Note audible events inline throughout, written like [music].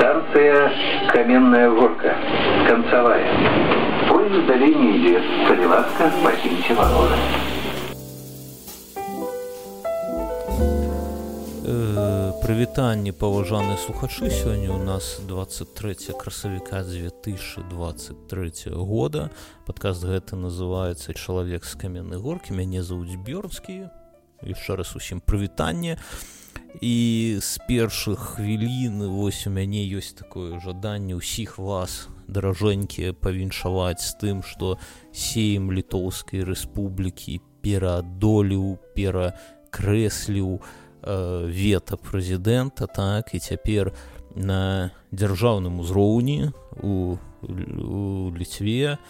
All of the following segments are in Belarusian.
Станция Каменная Горка. Концевая. Поезд далее не идет. Солеватка, покиньте ворота. прывітанне паважаныя слухачы сёння у нас 23 красавіка 2023 года падкаст гэта называется чалавек з каменнай горкі мяне зовут бёрскі яшчэ раз усім прывітанне і з першых хвілін вось у мяне ёсць такое жаданне ўсіх вас даражэнькі павіншаваць з тым што сеем літоўскай рэспублікі пераадолеў перакрэсліў у Э, вета прэзідэнта так і цяпер на дзяржаўным узроўні у, у ліцве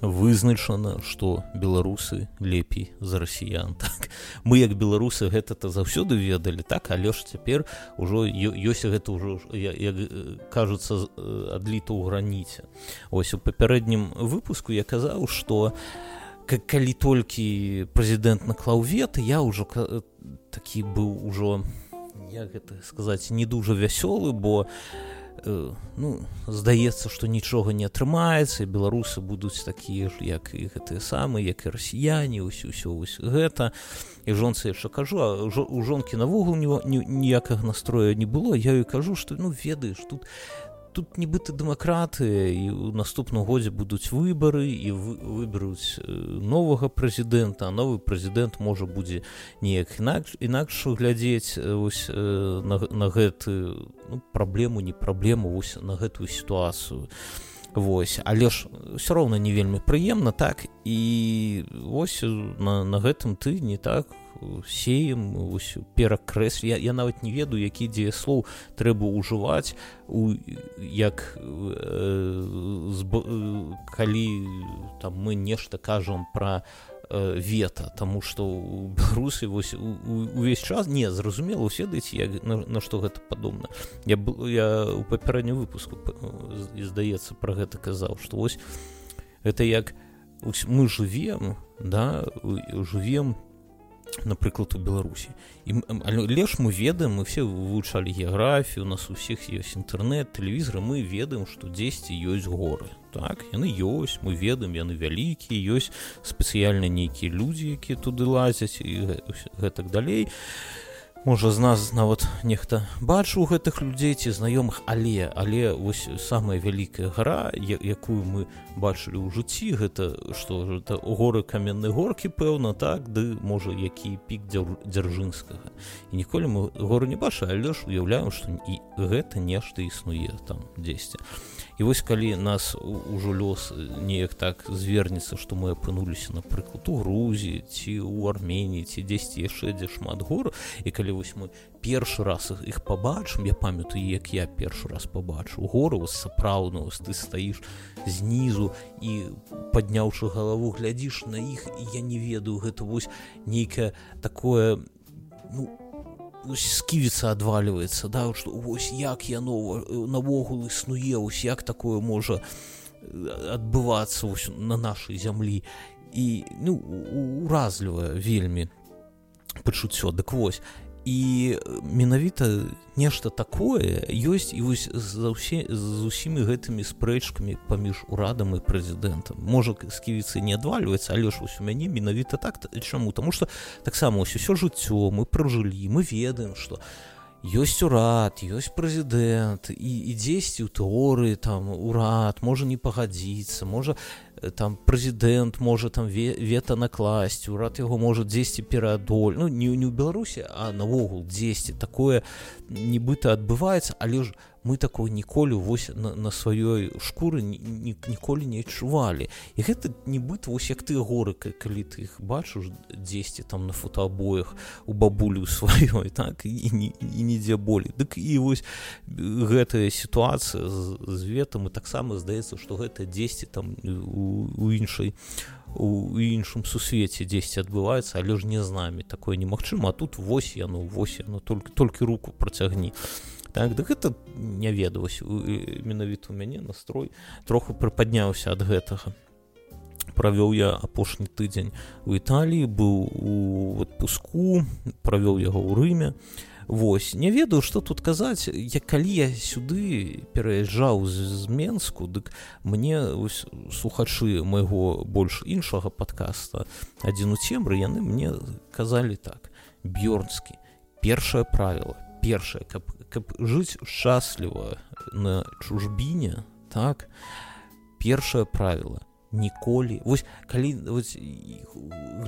вызначана што беларусы лепей за расіян. [laughs] Так мы як беларусы гэта то заўсёды ведалі так але ж цяпер ужо ёсць гэта ўжо як кажуцца адліта ў граніце. Ось у папярэднім выпуску я казаў што калі толькі прэзідэнт наклаў веты я ўжо такі быў ужо як гэта сказаць не дужа вясёлы бо э, ну здаецца што нічога не атрымаецца беларусы будуць такія ж як і гэтыя самыя як і расіяне ўсё ўсё вось гэта. І жонцы яшчэ кажу у жонкі навогул ніякага настроя не было. Я і кажу што ну ведаеш тут тут нібыта дэмакраты і ў наступным годзе будуць выбары і выберуць э, новага прэзідэнта новы прэзідэнт можа будзе неяк інакш інакш глядзець э, ось э, на, на гэты ну, праблему не праблему вось на гэтую сітуацыю Вось. Але ж все роўна не вельмі прыемна так? І вось на, на гэтым ты не так сеем перакрэс. Я, я нават не ведаю які дзе слоў трэба ўжываць у як э, зб, э, калі там мы нешта кажам пра э, вета тому что беларусы вось увесь час не зразумела уседаеце як на, на што гэта падобна. Я был я у папярэдню выпуску і здаецца про гэта казаў что вось это як мы жывем да жывем напрыклад у беларусі. І леш мы ведаем мы все вывучалі геаграфію у нас у всех ёсць інтэрнет тэлевізоры мы ведаем што дзесьці ёсць горы. Так яны ёсць мы ведаем яны вялікія ёсць спецыяльна нейкія людзі якія туды лазяць і гэтак далей. і можа з нас нават нехта бачыў гэтых людзей ці знаёмых але але вось самая вялікая гара якую мы бачылі ў жыцці гэта што гэта горы каменнай горкі пэўна так ды можа які пік дзяржынскага. І ніколі мы горы не бачы але ж уяўляем што і гэта нешта існуе там дзесьці і вось калі нас ужо лёс неяк так звернецца што мы апынуліся напрыклад у грузі ці ў армении ці дзесьці яшчэ дзе шмат гор і калі вось мы першы раз іх пабачым я памятаю як я першы раз пабачыў гору сапраўдна ты стаіш знізу і падняўшы галаву глядзіш на іх і я не ведаю гэта вось нейкае такое ну сківіца адваливаецца да што вось як яно навогул існуе ось як такое можа адбывацца на нашай зямлі і ну уразлівая вельмі пачуццё дык вось і менавіта нешта такое ёсць і вось за ўсе з усімі гэтымі спрэчкамі паміж урадам і прэзідэнтам. Можа сківіцы не адвальваецца але ж вось у мяне менавіта так чаму? Таму што таксама ўсё ўсё жыццё мы пражылі мы ведаем што ёсць урад ёсць прэзідэнт і і дзесьці ў тэорыі там урад можа не пагадзіцца можа там прэзідэнт можа там ве, вета накласці урад яго можа дзесьці пераадоль ну не, не ў беларусі а наогул дзесьці такое нібыта адбываецца але ж мы такого ніколі вось на, на сваёй шкуры ні, ні, ніколі не адчувалі. І гэта нібыта вось як ты горы калі ты іх бачыш дзесьці там на фотоабоях у бабулю сваёй [laughs] так і, і, і нідзе болей. Дык і вось гэтая сітуацыя з, з ветам і таксама здаецца што гэта дзесьці там у, у іншай у іншым сусвеце дзесьці адбываецца але ж не з намі. Такое немагчыма. А тут вось яно вось яно. Только толькі руку працягні так да гэта не ведалось менавіта у мяне настрой троху прыпадняўся ад гэтага. Правёў я апошні тыдзень у італіі быў у адпуску правёў яго ў рыме. Вось не ведаю что тут казаць. Я калі я сюды пераязджаў з, з менску дык мне ось, слухачы майго больш іншага подкаста адзін у цемры яны мне казалі так бёрнскі першае правило першае каб каб жыць шчасліва на чужбіне так? Першае правило ніколі. Вось калі вось,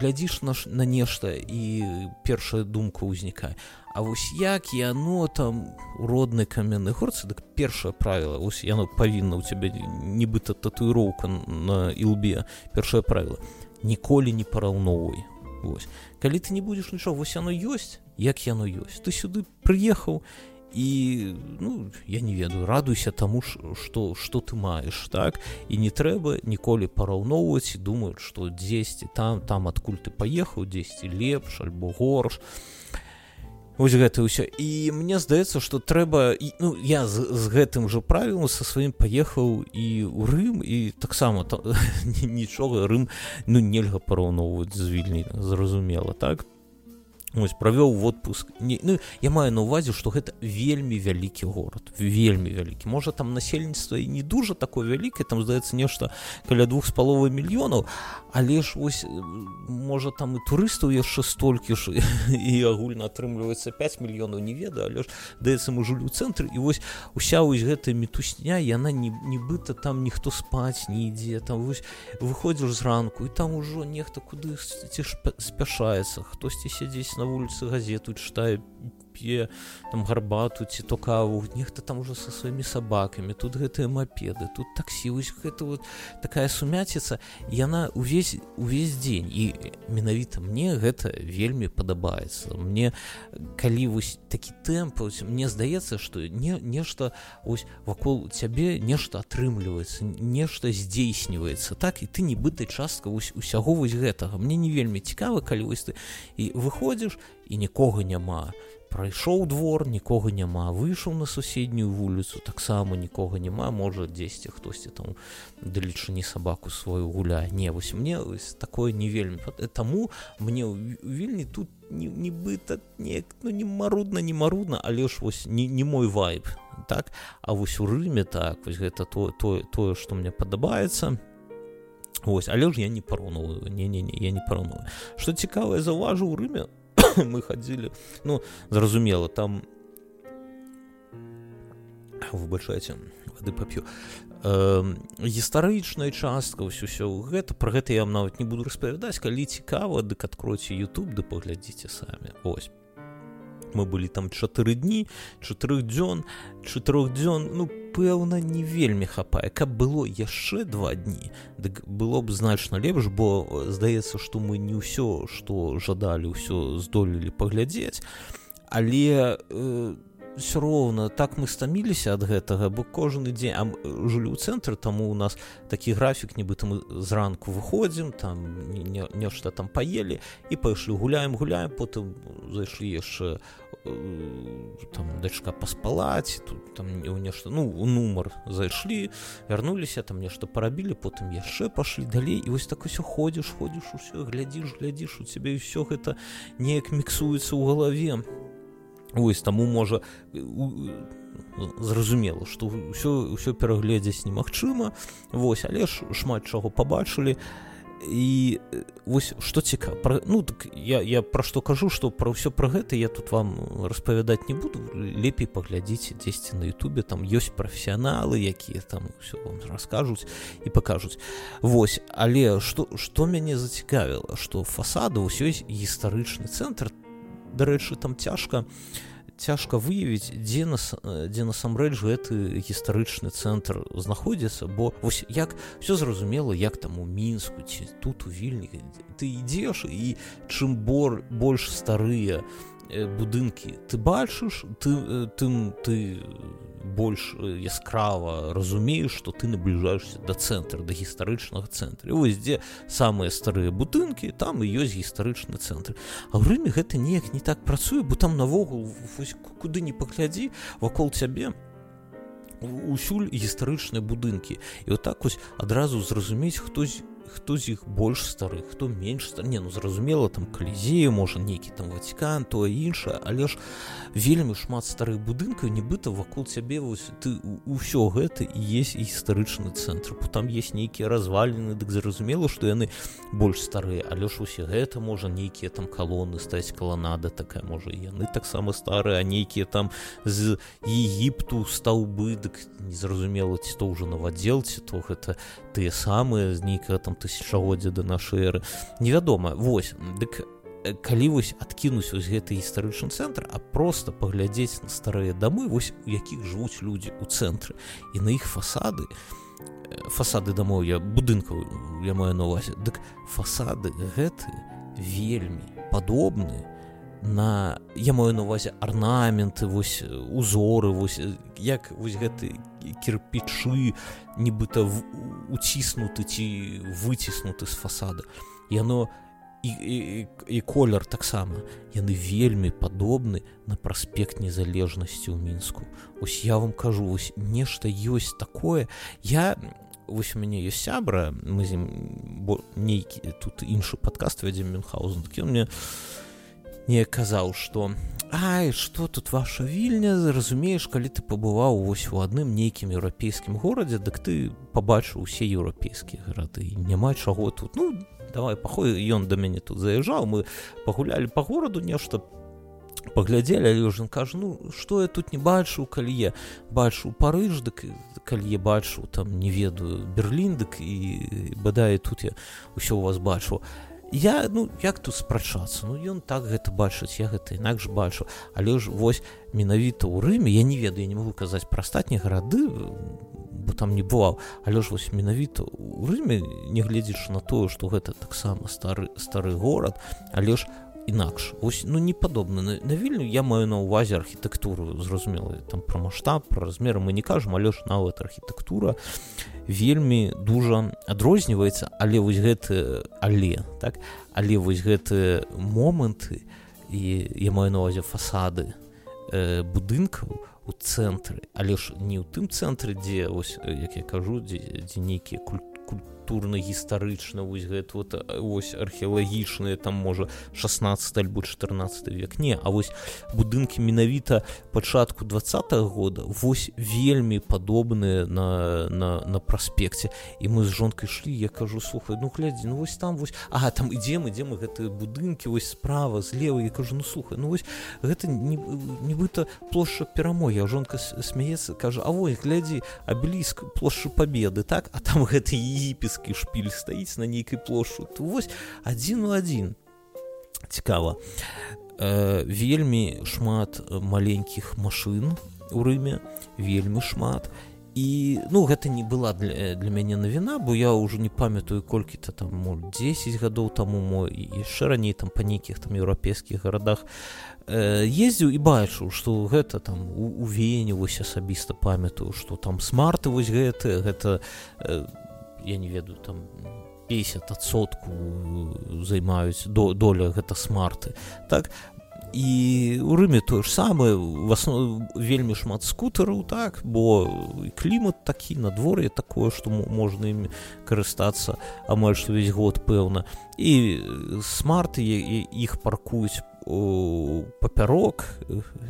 глядзіш наш на нешта і першая думка ўзнікае. А вось як яно там родны каменны горцы дык першае правило ось яно павінна у цябе нібыта татуіроўка на ілбе. Першае правило ніколі не параўноўвай. Вось. Калі ты не будзеш нічого вось яно ёсць як яно ёсць. Ты сюды прыехаў і ну я не ведаю радуйся таму что что ты маеш так? І не трэба ніколі параўноўваць і думаюць что дзесьці там там адкуль ты паехаў дзесьці лепш альбо горш. Ось гэта ўсё. І мне здаецца что трэба і ну я з, з гэтым жа правілам со сваім паехаў і у рым і таксама там [laughs] нічога рым ну нельга параўноўваць з вільні зразумела так ось правёў в отпуск. Не ну я маю на увазе что гэта вельмі вялікі город вельмі вялікі. Можа там насельніцтва і не дужа такое вялікае там здаецца нешта каля двух з паловай мільёнаў але ж ось можа там і турыстаў яшчэ столькі ж [laughs] і агульна атрымліваецца 5 мільёнаў не ведаю але ж даецца мы жылі ў цэнтры і вось уся вось гэтая мітусня яна не нібыта там ніхто спаць не ідзе там вось выходзіш зранку і там ужо нехта куды ці спяшаецца хтосьці сядзець на на вуліцы газету чытаю п'е там гарбату ці то каву нехта там уже со сваімі сабакамі тут гэтыя мапеды тут таксі вось гэта вот такая сумяціца яна увесь увесь дзень. І менавіта мне гэта вельмі падабаецца. Мне калі вось такі тэмп мне здаецца что не нешта ось вакол цябе нешта атрымліваецца нешта здзейсніваецца так і ты нібыта частка вось усяго вось гэтага. Мне не вельмі цікава калі вось ты і выходзіш і нікога няма прайшоў двор нікога няма выйшаў на суседнюю вуліцу таксама нікога няма можа дзесьці хтосьці там далечыні сабаку сваю гуляе. Не вось мне вось такое не вельмі таму мне вельмі тут нібыта не ну не марудна не марудна але ж вось не, не мой вайб так? А вось у рыме так вось гэта то тое тое што мне падабаецца. Ось але ж я не параўную не не не я не параўную што цікавае заўважу ў рыме [laughs] мы хадзілі ну зразумела там выбачайце вады пап'ю гістарычная частка ўсё ўсё гэта про гэта я вам нават не буду распавядаць. Калі цікава дык адкройце youtube ды паглядзіце самі. Ось мы былі там чатыры дні чатырох дзён чатырох дзён ну пэўна не вельмі хапае. Каб было яшчэ два дні дык было б значна лепш бо здаецца што мы не ўсё што жадалі ўсё здолелі паглядзець. Але э, все роўна так мы стаміліся ад гэтага бо кожны дзень жылі ў цэнтры таму у нас такі графік нібыта мы зранку выходзім там нешта там паелі і пайшлі гуляем гуляем потым зайшлі яшчэ там дачка паспалаць тут там у нешта ну у нумар зайшлі вярнуліся там нешта парабілі потым яшчэ пашлі далей і вось так усё ходзіш ходзіш усё глядзіш глядзіш у цябе ўсё гэта неяк міксуецца ў галаве Вось таму можа зразумела што ўсё ўсё перагледзець немагчыма. Вось але ж шмат чаго пабачылі. і вось што цікава пра, ну так я, я пра што кажу што пра ўсё пра гэта я тут вам распавядаць не буду. Лепей паглядзіце дзесьці на Ютубе там ёсць прафесіяналы якія там ўсё вам раскажуць і пакажуць. Вось але што што мяне зацікавіла што фасады ўсё гістарычны цэнтр дарэчы там цяжка цяжка выявіць дзе нас дзе насамрэч гэты гістарычны цэнтр знаходзіцца бо вось як все зразумела як там у мінску ці тут у вільні ты ідзеш і чым бор больш старыя будынкі. Ты бачыш ты тым ты больш яскрава разумееш што ты набліжаешься да цэнтра да гістарычнага цэнтра. Вось дзе самыя старыя будынкі там і ёсць гістарычны цэнтр. А ў рыме гэта неяк не так працуе бо там навогул куды не паглядзі вакол цябе усюль гістарычныя будынкі. І вот так вось адразу зразумець хтось хто з іх больш стары хто менш стар... не ну зразумела там калізею можа нейкі там вацікан тое іншае але ж вельмі шмат старых будынкаў нібыта вакол цябе вось ты ўсё гэта і есть гістарычны цэнтр. Там есть нейкія разваліны дык зразумела што яны больш старыя. Але ж усе гэта можа нейкія там калоны стаць каланада такая можа яны таксама старыя а нейкія там з егіпту стаўбы дык незразумела ці то ўжо навадзел ці то гэта тыя самыя з нейкага там тысячагоддзя да нашай эры. Невядома вось дык калі вось адкінуць вось гэты гістарычны цэнтр а просто паглядзець на старыя дамы вось у якіх жывуць людзі ў цэнтры і на іх фасады фасады дамоў я будынкаў я маю на увазе дык фасады гэты вельмі падобны на я маю на увазе арнаменты вось узоры вось як вось гэты кірпічы нібыта уціснуты ці выціснуты з фасада. Яно і, і, і колер таксама яны вельмі падобны на праспект незалежнасці ў мінску ось я вам кажу вось нешта ёсць такое. Я вось у мяне ёсць сябра мы з ім бо нейкі тут іншы падкаст вядзем мюнхаузен такі мне не казаў што Ай что тут ваша вільня разумееш калі ты пабываў вось у адным нейкім еўрапейскім горадзе дык ты пабачыў усе еўрапейскія гарады няма чаго тут. Ну давай пахой ён да мяне тут заязджаў мы пагулялі по гораду нешта паглядзелі але ўжо кажу ну што я тут не бачу калі я бачу парыж дык калі я бачу там не ведаю берліндык і бадае тут я ўсё у вас бачу я ну як тут спрачацца? Ну ён так гэта бачыць я гэта інакш бачу. Але ж вось менавіта ў рыме я не ведаю не могу казаць пра астатнія гарады бо там не бываў. Але ж вось менавіта у рыме нягледзячы на тое што гэта таксама стары стары горад але ж інакш ось ну не падобна на, на вільню я маю на увазе архітэктуру зразумела там пра маштаб пра размеры мы не кажам але ж нават архітэктура вельмі дужа адрозніваецца але вось гэты але так? Але вось гэты моманты і я маю на увазе фасады э, будынкаў у цэнтры. Але ж не ў тым цэнтры дзе ось як я кажу дзе, дзе нейкія культуры культурна-гістарычна вось гэта вот ось археалагічныя там можа 16 альбо 14 век. Не а вось будынкі менавіта пачатку двадцатого года вось вельмі падобныя на на на праспекце. І мы з жонкай ішлі я кажу слухай ну глядзі ну вось там вось ага там ідзем ідзе мы гэтыя будынкі вось справа злева я кажу ну слухай ну вось гэта нібыта плошча перамогі а жонка смяецца кажа А вось глядзі абеліск плошчу победы так? А там [laughs] гэты егіпет нямецкі шпіль стаіць на нейкай плошу то вось адзін у адзін цікава. Э, вельмі шмат маленькіх машын у рыме вельмі шмат. І ну гэта не была для, для мяне навіна бо я ўжо не памятаю колькі-то там мо 10 гадоў таму мой яшчэ раней там па нейкіх там еўрапейскіх гарадах э, ездзіў і бачыў што гэта там у вене вось асабіста памятаю што там смарты вось гэты гэта э, я не ведаю там 50сотку займаюць до доля гэта смарты. Так і у рыме тое ж самае в основ вельмі шмат скутараў так бо клімат такі надвор'е такое што можна імі карыстацца амаль што увесь год пэўна і смарты іх паркуюць папярок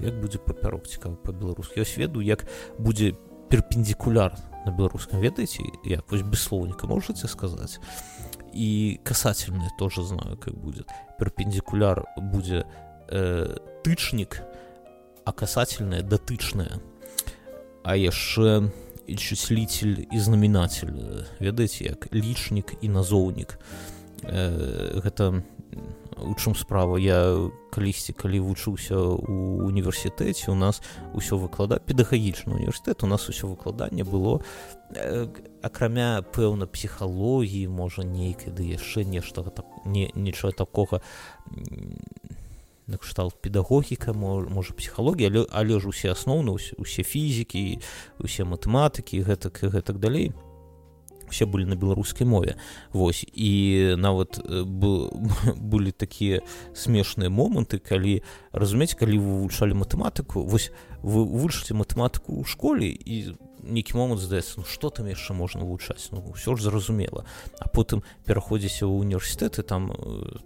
як будзе папярок цікавы па-беларуску я сведу як будзе перпендикуляр на беларускам ведаеце як вось без слоўніка можете сказаць. І касательное тоже знаю как будет перпендикуляр будзе э, тычнік а касательное датычная а яшчэ числитель і знаменатель ведаеце як лічнік і назоўнік. Э, гэта у чым справа? Я калісьці калі вучыўся у універсітэце у нас усё выклада педагагічны універсітэт у нас усё выкладанне было э, акрамя пэўна псіхалогіі можа нейкай ды яшчэ нешта так не нічого такога накшталт педагогіка можа псіхалогія але але ж усе асноўны усе фізікі усе матэматыкі гэтак гэтак далей все былі на беларускай мове. Вось. І нават [laughs] былі такія смешныя моманты калі разумець калі вы вывучалі матэматыку вось вы вывучыце матэматыку ў школе і нейкі момант здаецца ну што там яшчэ можна вывучаць ну ўсё ж зразумела а потым пераходзіся ў універсітэты там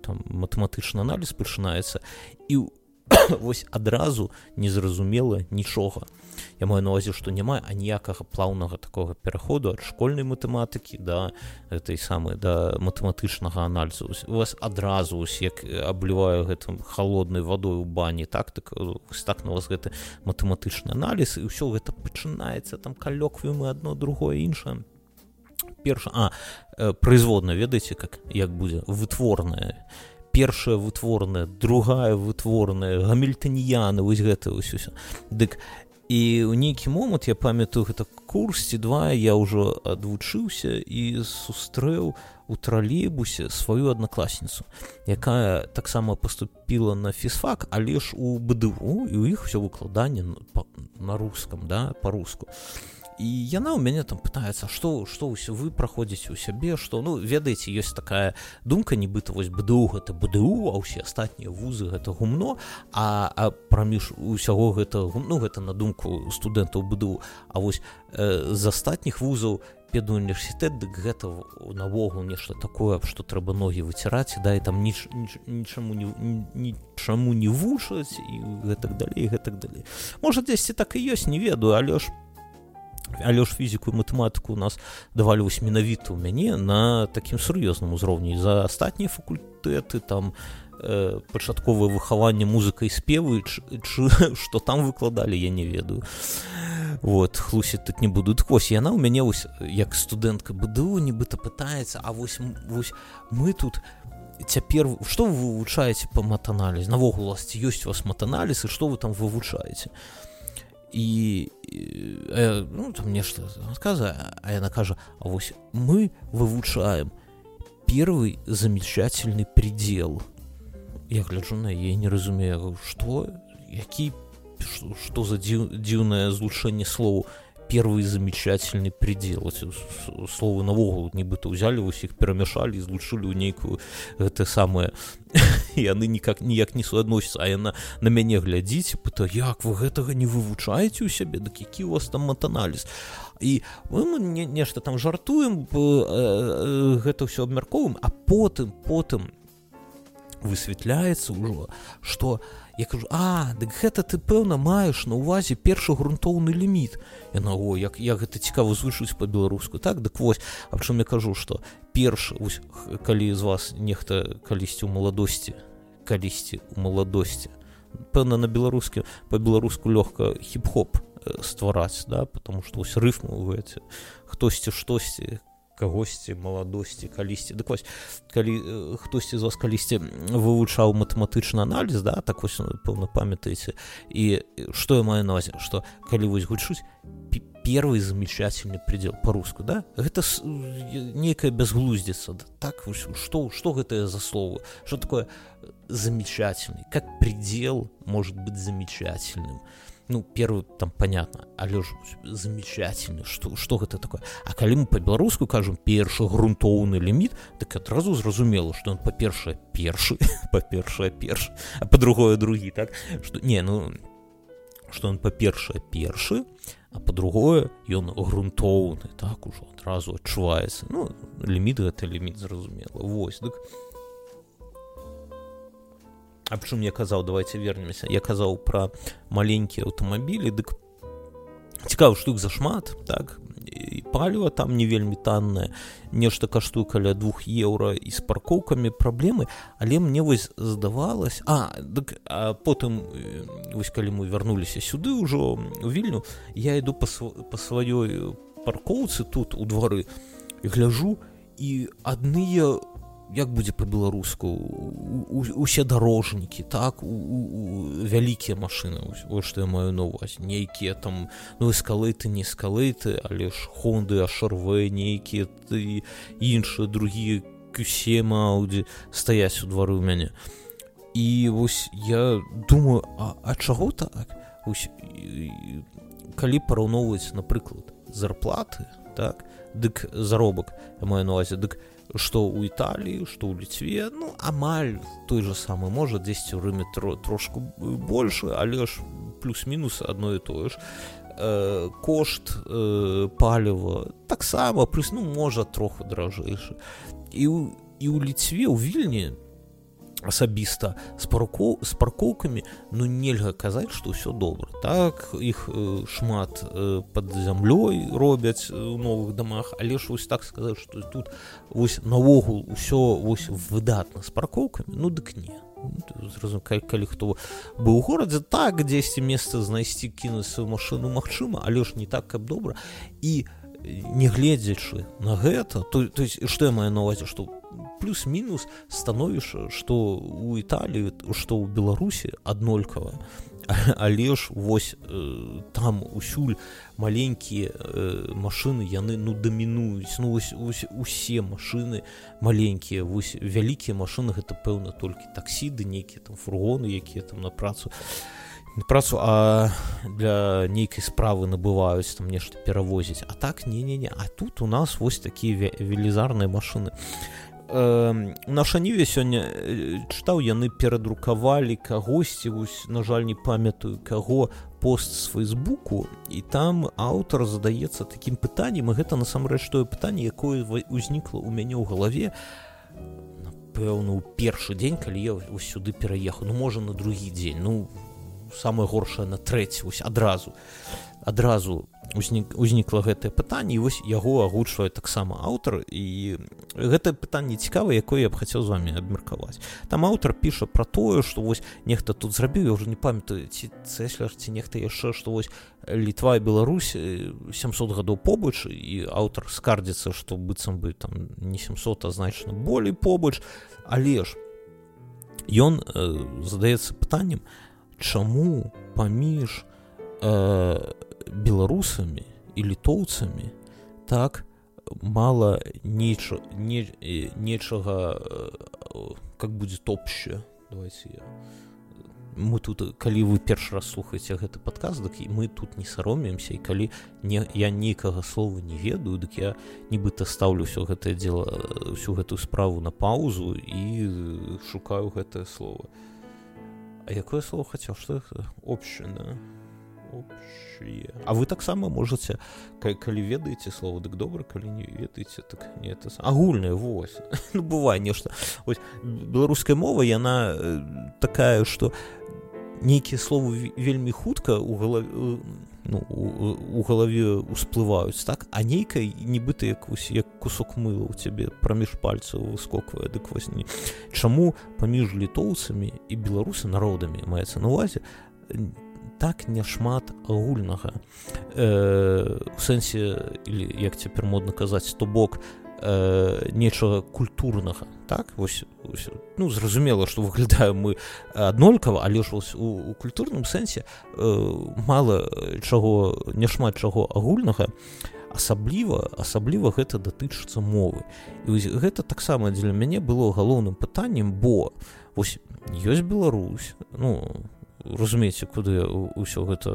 там матэматычны аналіз пачынаецца і [coughs] вось адразу незразумела нічога. Я маю навазе што няма аніякага плаўнага такога пераходу ад школьнай матэматыкі да этой самай да матэматычнага аналізу. У вас адразу ось як абліваю гэтым холоднай вадой у бані так так так на вас гэты матэматычны аналіз і ўсё гэта пачынаецца там калёквіумы адно другое іншае. Перша а производна ведаеце как як будзе? Вытворная першая вытворная другая вытворная гамільтаніяна вось гэта ўсё дык і ў нейкі момант я памятаю гэта курс ці два я ўжо адвучыўся і сустрэў у тралейбусе сваю аднакласніцу якая таксама поступила на фізфак але ж у бДУ і у іх все выкладанне на рускам да по-руску і і яна ў мяне там пытаецца што што ўсё вы праходзіце ў сябе што ну ведаеце ёсць такая думка нібыта вось бДУ гэта бДУ а ўсе астатнія вузы гэта гумно а, а праміж усяго гэта ну гэта на думку студэнтаў бДУ. А вось э, з астатніх вузаў педуніверсітэт дык гэта навогул нешта такое што трэба ногі выціраць да і там ніч, ніч, нічаму нічаму не вучаць і гэтак далей гэтак далей. Можа дзесьці так і ёсць не ведаю але ж по але ж фізіку і матэматыку у нас давалі вось менавіта ў мяне на такім сур'ёзным узроўні за астатнія факультэты там э, пачатковае выхаванне музыкай спевы што [laughs] там выкладалі я не ведаю. Вот хлусіць тут не буду. Вось яна ў мяне вось як студэнтка бДУ нібыта пытаецца а вось вось мы тут цяпер што вы вывучаеце па матаналіз навогул вас ёсць у вас матаналіз і што вы там вывучаеце і э, ну, там нешта сказа а яна кажа А вось мы вывучаем первый замечательный предел. Я гляджу на ей не разумею что які что за дзіўнае злучэнне слоу первый замечательный предел. Словы навогул нібыта ўзялі вось іх перамяшалі злучылі ў нейкую гэта самае яны [laughs] никак ніяк не суадносіцца а яна на мяне глядзіць пыта як вы гэтага не вывучаеце у сябе дык які у вас там матаналіз і мы, мы не, нешта там жартуем э, гэта ўсё абмярковым а потым потым высвятляецца ўжо что я Я кажу а дык гэта ты пэўна маеш на увазе першы грунтоўны ліміт яна о як я гэта цікава звышуць по-беларуску так дык вось аб чым я кажу что першы вось, калі з вас нехта калісьці ў маладосці калісьці у маладосці пэўна на беларускі по-беларуску лёгка хіп-хоп ствараць да потому что вось рыфму гэце хтосьці штосьці кагосьці маладосці калісьці. Дык вось калі э, хтосьці з вас калісьці вывучаў матэматычны аналіз да так вось пэўна памятаеце. І што я маю навазе што калі вось гучуць первый замечательный предел по-руску да? Гэта некая безглуздзіца так что что гэтае за слово что такое замечательный как предел может быть замечательным? то ну первый там понятно але ж замечательно что что гэта такое? А калі мы по-беларуску кажем першы грунтоўны ліміт так адразу зразумела что он па-першае першы [laughs] па-першае перш а по-другое другі так? Что не ну что он па-першае першы а по-другое ён грунтоўны так ужо адразу адчуваецца ну ліміт гэта ліміт зразумела вось дык так аб чым я казаў давайте вернемся. Я казаў пра маленькія аўтамабілі дык цікаў штук зашмат так і паліва там не вельмі таннае нешта каштуе каля двух еўра і з паркоўкамі праблемы але мне вось здавалось а дык а потым вось калі мы вярнуліся сюды ўжо у вільню я іду па, па сваёй паркоўцы тут у двары гляжу і адныя як будзе по-беларуску усе дарожнікі так у, у, у вялікія машины вот что я маю новость нейкія там ну скалыты не скалыты але ж хонды ашарве нейкія ты іншыя другія кюсема аудзі стаяць у двары ў мяне. І вось я думаю а, а чаго так? Ось, калі параўноўваць напрыклад зарплаты так дык заробак я маю навазе дык я што ў італіі што ў ліцве ну амаль той же самы можа дзесьці ў рыме тро, трошку больше але ж плюс-мінус адно і тое ж э, кошт э, паліва таксама плюс ну можа троху дражэйшы і у, і ў ліцве ў вільні асабіста з паркоў з паркоўкамі ну нельга казаць што ўсё добра так іх э, шмат э, под зямлёй робяць у новых дамах але ж вось так сказаць што тут вось наогул усё вось выдатна з паркоўкамі ну дык не. Зразу калі, калі хто быў у горадзе так дзесьці месца знайсці кінуць сваю машыну магчыма але ж не так каб добра. І негледзячы на гэта то, то есть што я маю навазе што плюс-мінус становішча што у італіі што ў беларусі аднолькава але [laughs] ж вось э, там усюль маленькія э, машыны яны ну дамінуюць ну вось, вось усе машыны маленькія вось вялікія машыны гэта пэўна толькі таксіды нейкія там фургоны якія там на працу. Працу а для нейкай справы набываюць там нешта перавозіць. А так не не не а тут у нас вось такія велізарныя машыны э, наша ніве сёння чытаў яны перадрукавалі кагосьці на жаль не памятаю каго пост з фейсбуку і там аўтар задаецца такім пытаннем і гэта насамрэч тое пытанне якое ўзнікла ў мяне ў галаве напэўна у першы дзень калі я вось сюды пераехаў. Ну можа на другі дзень. Ну самае горшае на трэці вось адразу адразу узнік узнікла гэтае пытанне вось яго агучвае таксама аўтар і гэтае пытанне цікава якое я б хацеў з вами абмеркаваць. Там аўтар піша пра тое што вось нехта тут зрабіў я уже не памятаю ці цэсляр ці нехта яшчэ што вось літва і Беларусь 700 гадоў побач і аўтар скардзіцца што быццам бы там не 700 а значна болей побач. Але ж ён э, задаецца пытаннем чаму паміж э, беларусамі і літоўцамі так мала неча, не, нечага как будзе топще давайте я мы тут калі вы першы раз слухаеце гэты падказ дык і мы тут не саромеемся і калі не я нейкага слова не ведаю дык я нібыта стаўлю ўсё гэтае дело всю гэтую справу на паузу і шукаю гэтае слово. А якое слово хацеў? Што община общее А вы таксама можете калі ведаеце слова дык добра калі не ведаеце так не это агульная вось. [laughs] Ну, бывае нешта. Беларуская мова яна э, такая что нейкія словы вельмі хутка у галаве ну, у, у галаве усплываюць так? А нейкай нібыта як як кусок мыла у цябе праміж пальцаў выскоквае дык вось не. Чаму паміж літоўцамі і беларусы народамі маецца на увазе так няшмат агульнага. Э, у сэнсе як цяпер модна казаць то бок э, нечага культурнага. Так вось, вось ну зразумела што выглядаем мы аднолькава але ж у, у культурным сэнсе э, мала чаго няшмат чаго агульнага. Асабліва асабліва гэта датычыцца мовы. І вось гэта таксама дзеля мяне было галоўным пытаннем бо вось ёсць Беларусь ну разумееце куды ўсё гэта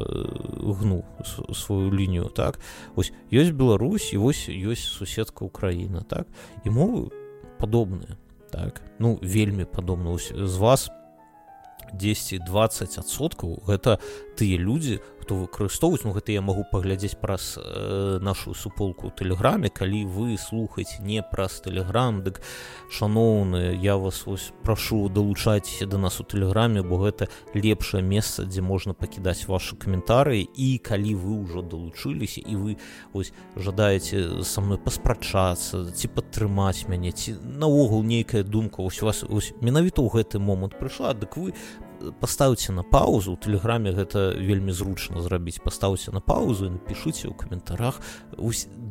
гну сваю лінію так? Ось ёсць Беларусь і вось ёсць суседка Украіна так? І мовы падобныя так? Ну вельмі падобна. З вас 10-20 адсоткаў гэта тыя людзі хто выкарыстоўваюць ну гэта я магу паглядзець праз э, нашу суполку тэлеграме калі вы слухаеце не праз тэлеграм дык шаноўны я вас вось прашу далучайцеся да нас у тэлеграме бо гэта лепшае месца дзе можна пакідаць ваши каментарыі і калі вы ўжо далучыліся і вы ось жадаеце са мной паспрачацца ці падтрымаць мяне ці наогул нейкая думка ось вас ось менавіта ў гэты момант прыйшла дык вы паставце на паузу. У тэлеграме гэта вельмі зручна зрабіць пастаўце на паузу і напішыце ў каментарах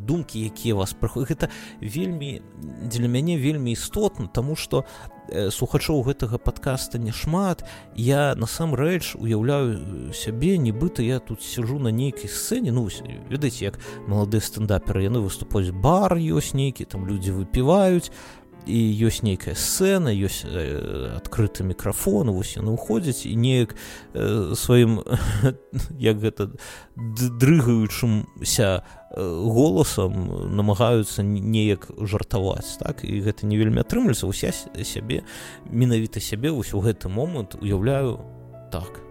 думкі якія вас прыходят гэта вельмі дзеля мяне вельмі істотна тому что э, слухачоў гэтага подкаста няшмат я насамрэч уяўляю сябе нібыта я тут сижу на нейкай сцэне. Ну ведаеце як маладыя стендаперы яны выступаюць бар ёсць нейкі там людзі выпіваюць і ёсць нейкая сцэна ёсць э, адкрыты мікрафон вось яны ўходзяць і неяк э, сваім [laughs] як гэта дрыгаючымся э, голасам намагаюцца неяк жартаваць так? І гэта не вельмі атрымліваецца. Уся сябе менавіта сябе ўсё гэты момант уяўляю так.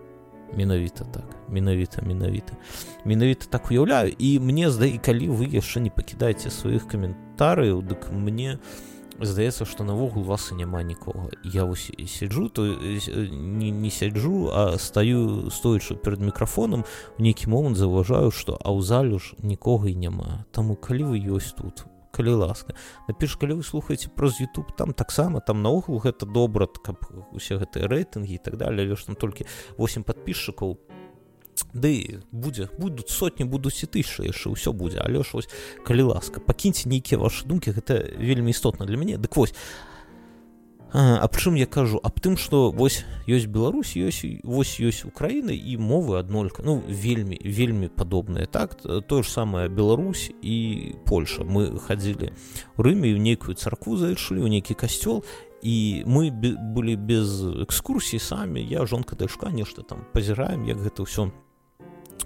Менавіта так. Менавіта менавіта. Менавіта так уяўляю. І мне зда і калі вы яшчэ не пакідаеце сваіх каментарыяў дык мне здаецца што навогул вас і няма нікога. Я вось сяджу то не, не сяджу а стаю стоячы перад мікрафонам у нейкі момант заўважаю што а ў залю ж нікога і няма. Таму калі вы ёсць тут калі ласка напіш калі вы слухаеце праз youtube там таксама там наогул гэта добра каб усе гэтыя рэйтынгі і так далее лишь там толькі 8 подписчикаў ды будзе будуць сотні будуць і тысячы яшчэ ўсё будзе але ж вось калі ласка пакіньце нейкія ваши думкі гэта вельмі істотна для мяне дык вось аб чым я кажу? Аб тым что вось ёсць Беларусь ёсць вось ёсць Украіны і мовы аднолька ну вельмі вельмі падобныя так тое ж самае Беларусь і Польша. Мы хадзілі у рыме ў нейкую царкву зайшлі ў нейкі касцёл і мы былі без экскурсій самі я жонка дачка нешта там пазіраем як гэта ўсё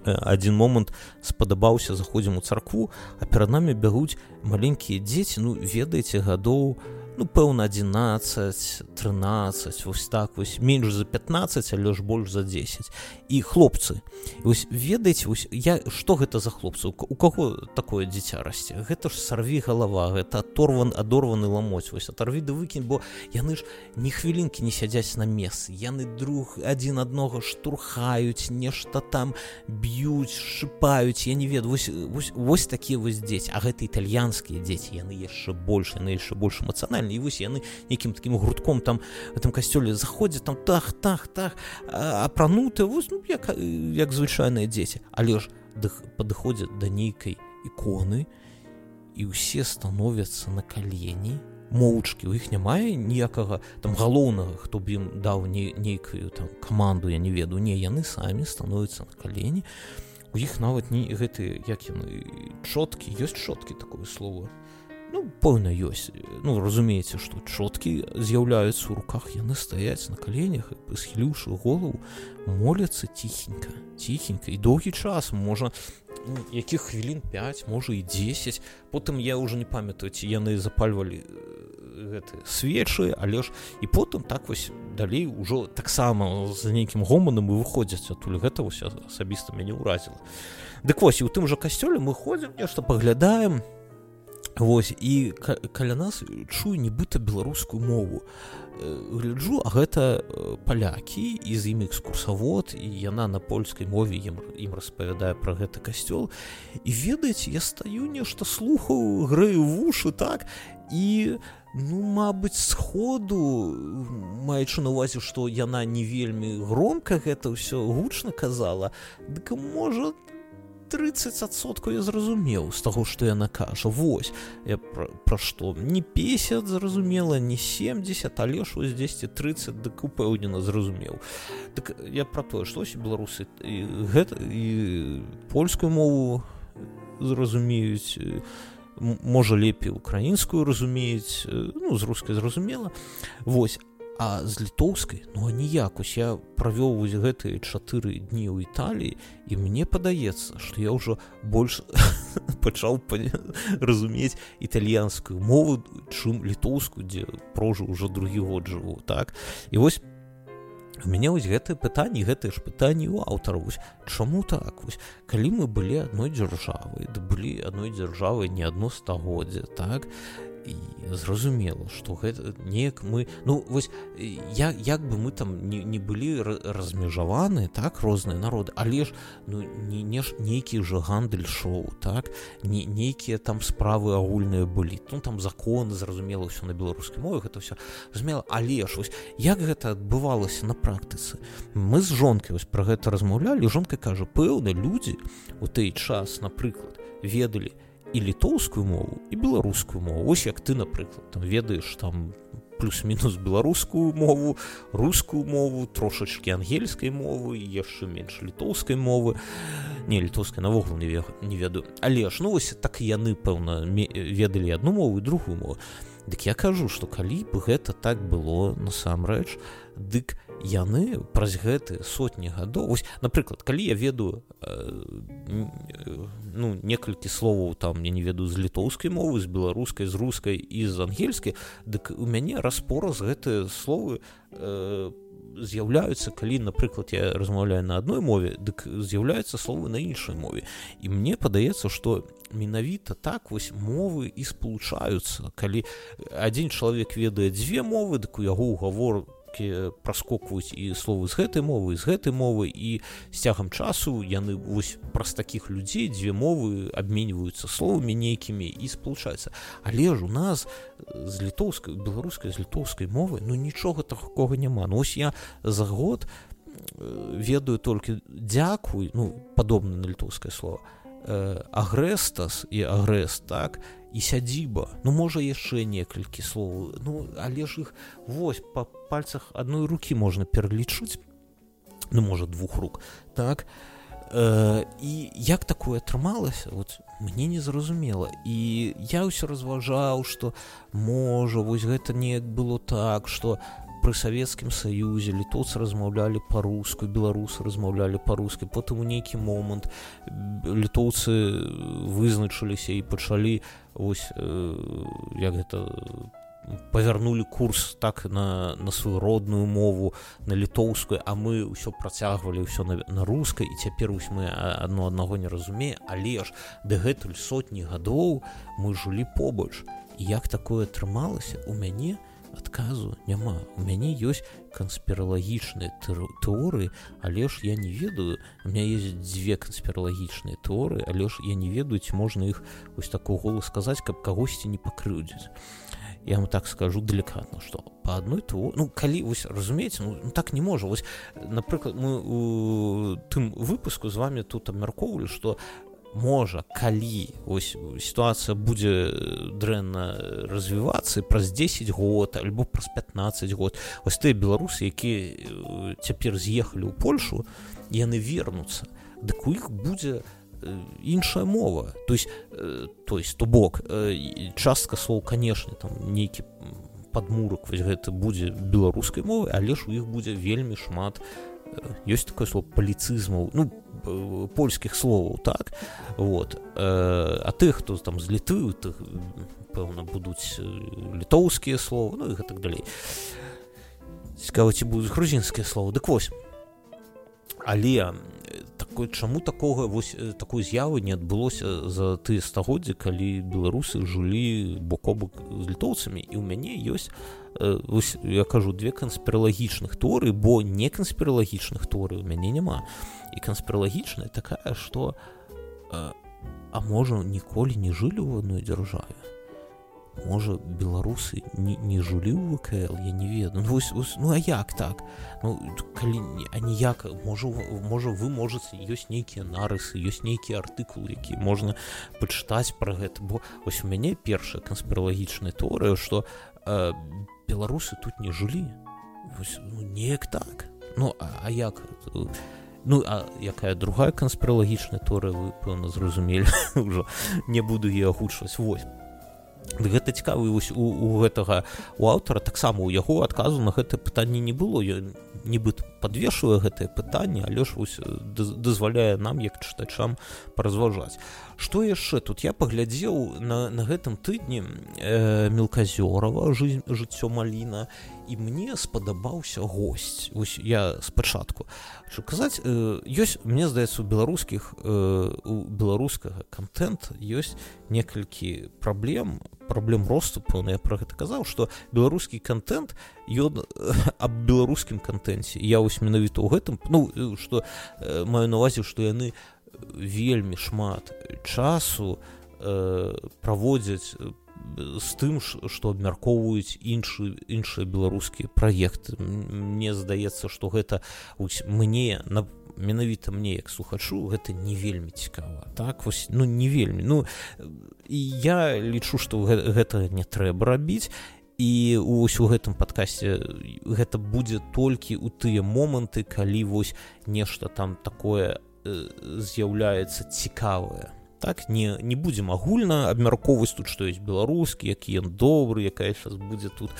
адзін момант спадабаўся заходзім у царкву а перад намі бягуць маленькія дзеці ну ведаеце гадоў у ну пэўна 11 13 вось так вось менш за 15 але ж больш за 10 і хлопцы. Вось ведаеце вось я что гэта за хлопцы? У каго такое дзіця расце? Гэта ж сарві галава гэта оторван адорваны ламоць вось оторві да выкінь бо яны ж ні хвілінкі не сядзяць на мес яны друг адзін аднога штурхаюць нешта там б'юць шыпаюць я не ведаю. Вось, вось, вось такія вось дзеці. А гэта італьянскія дзеці яны яшчэ больш яны яшчэ больш эмацыянальна нормально і вось яны нейкім таким гуртком там этом касцёле заходзяць там так так так апрануты ну, як як звычайныя дзеці але ж падыходзяць да нейкай іконы і ўсе становяцца на калені моўчкі у іх няма ніякага там галоўнага хто б ім даў не нейкую там каманду я не ведаю не яны самі становяцца на калені у іх нават не гэтыя як яны чоткі ёсць чоткі такое слово ну пэўна ёсць. Ну разумееце што чоткі з'яўляюцца ў руках яны стаяць на каленях схіліўшы голову моляцца ціхенька ціхенька. І доўгі час можа ну, якіх хвілін 5 можа і 10 потым я уже не памятаю ці яны запальвалі гэты свечы але ж і потым так вось далей ужо таксама за нейкім гоманам і выходзяць адтуль. Гэта вось асабіста мяне ўразіла. Дык вось і у тым жа касцёле мы ходзім нешта паглядаем Вось і каля нас чую нібыта беларускую мову. Гляджу а гэта палякі і з імі экскурсавод і яна на польскай мове ім ім распавядае пра гэты касцёл. І ведаеце я стаю нешта слухаю грэю вушы так? І ну мабыць сходу маючы на увазе што яна не вельмі громка гэта ўсё гучна казала дык можа 30соткаў я зразумеў з таго што яна кажа Вось я пра, пра што? Не 50 зразумела не 70 але ж вось 10 30 дык упэўнена зразумеў. Так я пра тое што беларусы і гэта і польскую мову зразумеюць можа лепей украінскую разумеюць ну з рускай зразумела. Вось а з літоўскай ну ніяк. Ось я правёў вось гэтыя чатыры дні ў італіі і мне падаецца што я ўжо больш [laughs] пачаў разумець італьянскую мову чым літоўскую дзе прожу ўжо другі год жыву так? І вось у мяне вось гэтае пытанне гэтае ж пытанне у аўтару вось чаму так? Вось калі мы былі адной дзяржавы да былі адной дзяржавы не адно стагоддзя так зразумела что гэта неяк мы ну вось я як бы мы там не, не былі размежаваны так розныя народы але ж ну не не ж нейкі же гандаль шоу так не нейкія там справы агульныя былі ну там законы зразумела ўсё на беларускай мове гэта все змела але ж вось як гэта адбывалася на практыцы? Мы з жонкай вось про гэта размаўлялі жонка кажа пэўны людзі у той час напрыклад ведалі і літоўскую мову і беларускую мову. Ось як ты напрыклад там ведаеш там плюс-мінус беларускую мову рускую мову трошачки ангельскай мовы яшчэ менш літоўскай мовы. Не літоўскай навогул не не ведаю. Але ж ну вось так яны пэўна ведалі одну мову і другую мову. Дык я кажу что калі б гэта так было насамрэч дык я яны праз гэты сотні гадоў напрыклад калі я ведаю э, ну некалькі словаў там я не ведаю з літоўскай мовы з беларускай з рускай і з ангельскай дык у мяне распора з гэтыя словы э, з'яўляюцца калі напрыклад я размаўляю на адной мове дык з'яўляюцца словы на іншай мове. І мне падаецца што менавіта так вось мовы і спалучаюцца. Калі адзін чалавек ведае дзве мовы дык у яго ўгавор праскокваюць і словы з гэтай мовы з гэтай мовы і з цягам часу яны вось праз такіх людзей дзве мовы абменьваюцца словамі нейкімі і спалучаюцца. Але ж у нас з літоўскай беларускай з літоўскай мовы ну нічога такога няма. Ну, ось я за год ведаю толькі дзякуй ну падобна на літоўскае слово агрэстас і агрэс так і сядзіба ну можа яшчэ некалькі слоў ну але ж іх вось па пальцах адной рукі можна пералічыць ну можа двух рук. Так э, і як такое атрымалася вот мне незразумела і я ўсё разважаў что можа вось гэта неяк было так что пры савецкім саюзе літоўцы размаўлялі па-руску беларусы размаўлялі па-рускі потым у нейкі момант літоўцы вызначыліся і пачалі ось э, як гэта павярнулі курс так на на сваю родную мову на літоўскую а мы ўсё працягвалі ўсё на, на рускай і цяпер вось мы адно аднаго не разумее але ж дагэтуль сотні гадоў мы жылі побач. Як такое атрымалася у мяне у адказу няма. У мяне ёсць канспіралагічныя тэорыі але ж я не ведаю. У меня есть дзве канспіралагічныя тэорыі але ж я не ведаю ці можна іх вось такого голос сказаць каб кагосьці не пакрыўдзіць. Я вам так скажу далікатна что по адной то ну калі вось разумееце ну, ну так не можа. Вось напрыклад мы у тым выпуску з вами тут абмяркоўвалі что можа калі ось сітуацыя будзе дрэнна развівацца праз 10 год альбо праз 15 год. Ось тыя беларусы якія цяпер з'ехалі ў польшу яны вернуцца. Дык у іх будзе іншая мова. То есть то есть то бок частка слоў канешне там нейкі падмурак вось гэта будзе беларускай мовы але ж у іх будзе вельмі шмат ёсць такое слово паліцызмаў ну польскіх словаў так? Вот. Э, а тых хто там з літвы пэўна будуць літоўскія словы ну і гэтак далей. Цікава ці будуць грузінскія словы дык вось. Але такой чаму такога вось такой з'явы не адбылося за тыя стагоддзі калі беларусы жылі бок о бок з літоўцамі? І ў мяне ёсць ось, я кажу две канспіралагічных торы бо не канспіралагічных торы у мяне няма і канспіралагічная такая что а можа ніколі не жылі ў адной дзяржаве можа беларусы не, не жылі ў вКл я не ведаю ну, вось, вось, ну а як так? Ну калі аніяк можа можа вы можете ёсць нейкія нарысы ёсць нейкія артыкулы які можна пачытаць пра гэта бо ось у мяне першая канспіралагічная тэорыя что э, беларусы тут не жылі вось, ну, неяк так. Ну а, а як? Ну а якая другая канспіралагічная торы вы пэўна зразумелі [laughs] ўжо не буду е агучваць вось. Гэта цікавы вось у, у гэтага у аўтара таксама у яго адказу на гэтае пытанне не было. Я нібыт подвешвае гэтае пытанне але ж вось дазваляе нам як чытачам паразважаць что яшчэ тут? Я паглядзеў на, на гэтым тыдні э, мелказёрова жы, жыццё маліна і мне спадабаўся госць. Ось я спачатку казаць э, ёсць мне здаецца у беларускіх э, у беларускага контент ёсць некалькі праблем праблем росту пэўна я про гэта казаў что беларускі контент ён аб беларускім контенце я вось менавіта ў гэтым ну что э, маю навазе что яны у вельмі шмат часу э, праводзяць з тым што абмяркоўваюць іншы іншыя беларускія праекты. Мне здаецца што гэта мне на менавіта мне як слухачу гэта не вельмі цікава. Так вось ну не вельмі. Ну я лічу што гэта не трэба рабіць. І ось у гэтым падкасці гэта будзе толькі ў тыя моманты калі вось нешта там такое з'яўляецца цікавае. Так не не будзем агульна абмяркоўваць тут што ёсць беларускі які ён добры якая сейчас будзе тут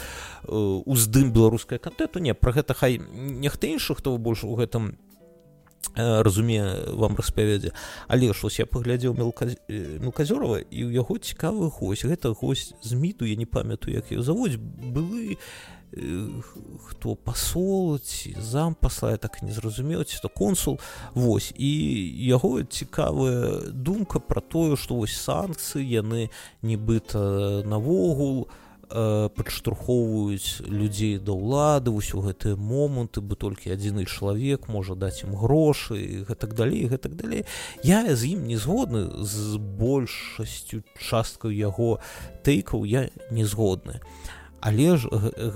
уздым беларускай кантэту не пра гэта хай нехта іншы хто больш у гэтым разумее вам распавядзе. Але ж вось я паглядзеў мелказёрова і ў яго цікавы гось гэта гось з міту я не памятаю як ее заводзь былы хто пасол ці зам пасла я так і не зразумеў ці то консул. Вось і яго цікавая думка про тое што вось санкцыі яны нібыта навогул у Э, падштурхоўваюць людзей да ўлады ўсё гэтыя моманты бы толькі адзіны чалавек можа даць ім грошы гэтак далей гэтак далей. Я з ім не згодны з большасцю часткаю яго тэйкаў я не згодны але ж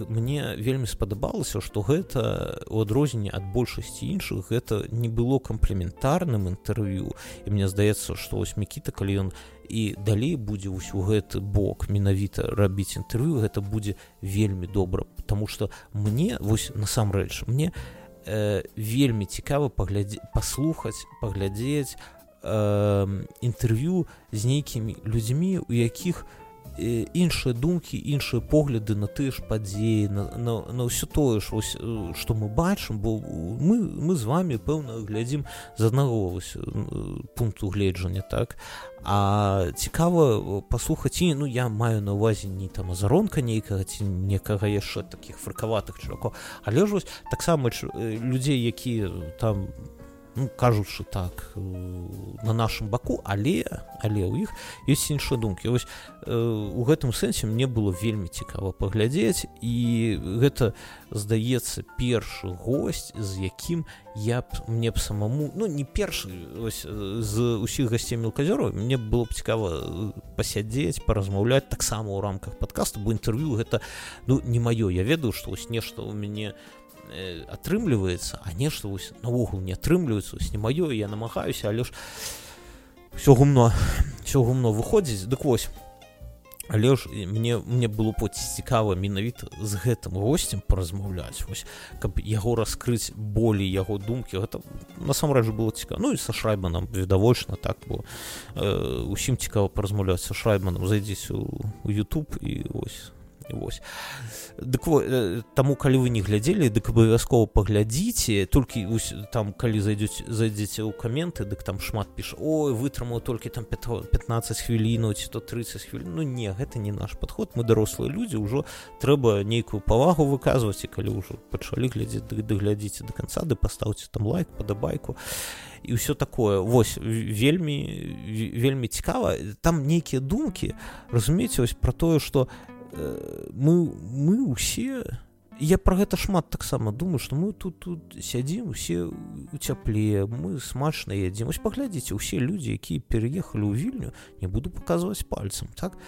мне вельмі спадабалася што гэта у адрозненне ад большасці іншых гэта не было камплементарным інтэрв'ю. І мне здаецца што вось мікіта калі ён і далей будзе ўсё гэты бок менавіта рабіць інтэрв'ю гэта будзе вельмі добра. Потому что мне вось насамрэч мне э, вельмі цікава паглядзе паслухаць паглядзець э, інтэрв'ю з нейкімі людзьмі у якіх у іншыя думкі іншыя погляды на тыя ж падзеі на, на, на ўсё тое ж ось, што мы бачым бо мы мы з вами пэўна глядзім з аднаго ось, пункту гледжання так? А цікава паслухаць і ну я маю на увазе не там азаронка нейкага ці некага яшчэ таких фрыкаватых чаракоў але ж вось таксама людзей якія там там ну, кажучы так э, на нашым баку але але ў іх ёсць іншыя думкі. Ось э, у гэтым сэнсе мне было вельмі цікава паглядзець і гэта здаецца першы госць з якім я б мне б самому ну не першы ось, з усіх гасцей мелказёраў мне было б цікава пасядзець паразмаўляць таксама ў рамках подкаста бо інтэрв'ю гэта ну не маё. Я ведаю што вось нешта ў мяне у Э, атрымліваецца а нешта вось наогул не атрымліваецца не маё я намагаюся але ж все гумно все гумно выходзіць дык вось але ж мне мне было поці цікава менавіта з гэтым гостцем паразмаўляць вось каб яго раскрыць болей яго думкі. Гэта насамрэч было цікава. Ну і са шрайбанам відавочна так бо э, усім цікава паразмаўляць. Са шрайбанам зайдзець у, у YouTube і вось вось. Дык таму калі вы не глядзелі дык абавязкова паглядзіце толькі там калі зайдзеце зайдзеце ў каменты дык там шмат піш ой вытрымаў толькі там 15 хвілінаў ці то 30 хвілін ну не гэта не наш подход мы дарослыя людзі ўжо трэба нейкую павагу выказваць і калі ўжо пачалі глядзець ды даглядзіце до конца ды пастаўце там лайк падабайку і ўсё такое. Вось вельмі вельмі цікава. Там нейкія думкі разумееце вось про тое что мы мы усе я про гэта шмат таксама думаю что мы тут тут сядзім усе у цяпле мы смачна ядзем вось паглядзіце усе людзі якія переехалі ў вільню не буду показываць пальцам так?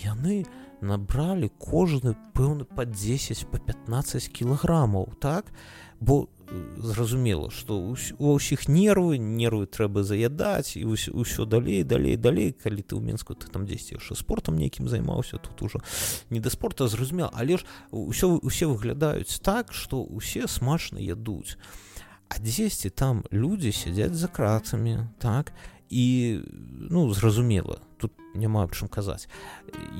Яны набралі кожны пэўны по 10 по 15 кілаграмаў так? Бо зразумела что у ўсіх нервы нервы трэба заядаць і ўсё далей далей далей. Калі ты ў менску ты там дзесьці яшчэ спортом нейкім займаўся тут ужо не да спорта зразумела але ж ўсё усе выглядаюць так что усе смачна ядуць а дзесьці там людзі сядзяць за крацамі так? І ну зразумела тут няма аб чым казаць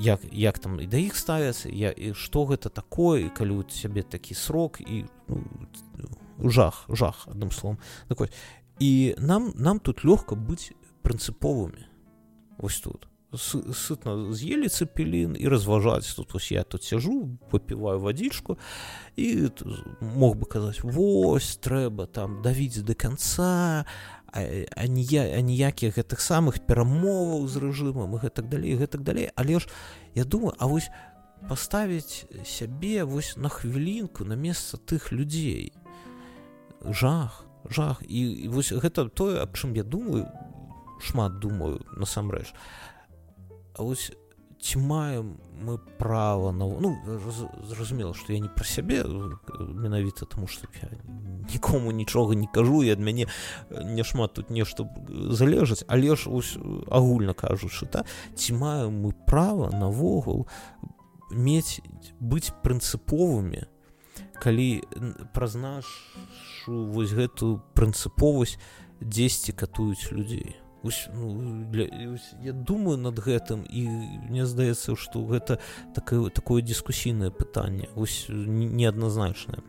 як як там і да іх ставяцца і што гэта такое калі у сябе такі срок і ну, жах жах адным словом такой. І нам нам тут лёгка быць прынцыповымі ось тут. Сытна з'елі цепелін і разважаць тут вось я тут сяжу попіваю вадзічку і мог бы казаць вось трэба там давіць до конца а ніякіх гэтых самых перамоваў з рэжымам і гэтак далей гэтак далей але ж я думаю а вось паставіць сябе вось на хвілінку на месца тых людзей жах жах. І, і вось гэта тое аб чым я думаю шмат думаю насамрэч. А вось ці маем мы права на ну зразумела што я не пра сябе менавіта тому что я нікому нічога не кажу і ад мяне няшмат тут нешта залежаць але ж ось агульна кажучы та ці маем мы права навогул мець быць прынцыповымі калі праз нашу вось гэту прынцыповасць дзесьці катуюць людзей ось, ну, для, ось, я думаю над гэтым і мне здаецца што гэта такое такое дыскусійнае пытанне. Ось неадназначнае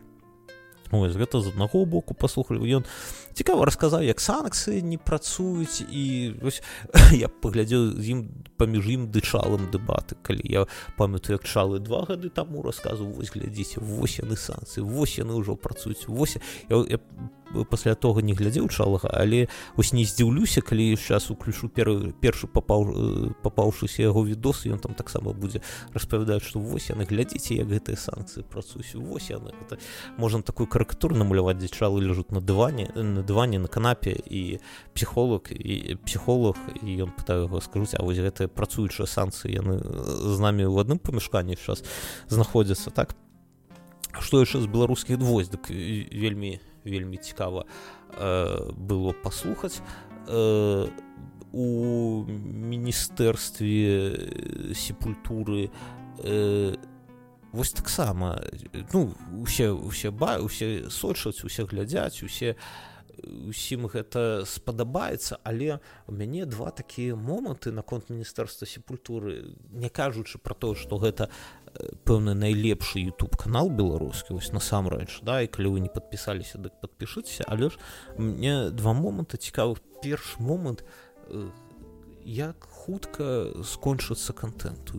ось [laughs] гэта з аднаго боку паслухалі ён цікава расказаў як санкцыі не працуюць і вось, я паглядзеў з ім паміж ім дычалам дэбаты калі я памятаю як чалы два гады таму расказу вось глядзіце вось яны санкцыі вось яны ўжо працуюць вось я, я пасля того не глядзеў чалага але вось не здзіўлюся калі сейчас уключу пер, першы папаў папаўшыся яго відос ён там таксама будзе распавядаць што вось яны глядзіце як гэтыя санкцыі працуюсь вось яны. Это можна такую карыкатур намаляваць дзе чалы ляжуць на дыване на дыване на канапе і псіхолог і псіхолог і ён пытаю яго скажуць А вось гэтыя працуючыя санкцыі яны з намі ў адным памяшканні сейчас знаходзяцца так? Што яшчэ з беларускіх двойсь дык вельмі вельмі цікава э, было паслухаць. Э, у міністэрстве сепультуры э, вось таксама ну усе усе ба усе сочаць усе глядзяць усе усім гэта спадабаецца але у мяне два такія моманты наконт міністэрства сепультуры. Не кажучы про то что гэта пэўны найлепшы youtube канал беларускі вось насамрэч да і калі вы не подпісаліся дык подпішыцеся але ж мне два моманты цікавых першы момант як хутка скончыцца контенту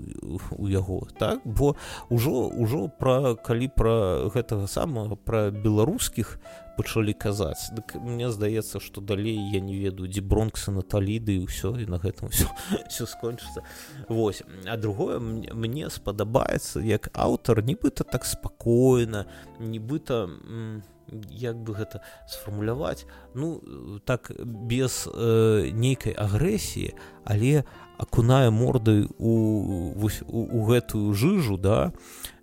у яго так? Бо ўжо ўжо пра калі пра гэтага самага пра беларускіх пачалі казаць дык мне здаецца што далей я не ведаю дзе бронксы наталіды і ўсё і на гэтым все все [laughs] скончыцца Вось. А другое мне спадабаецца як аўтар нібыта так спакойна нібыта як бы гэта сфармуляваць ну так без э, нейкай агрэсіі але акунае мордай у, у, у гэтую жыжу да Э,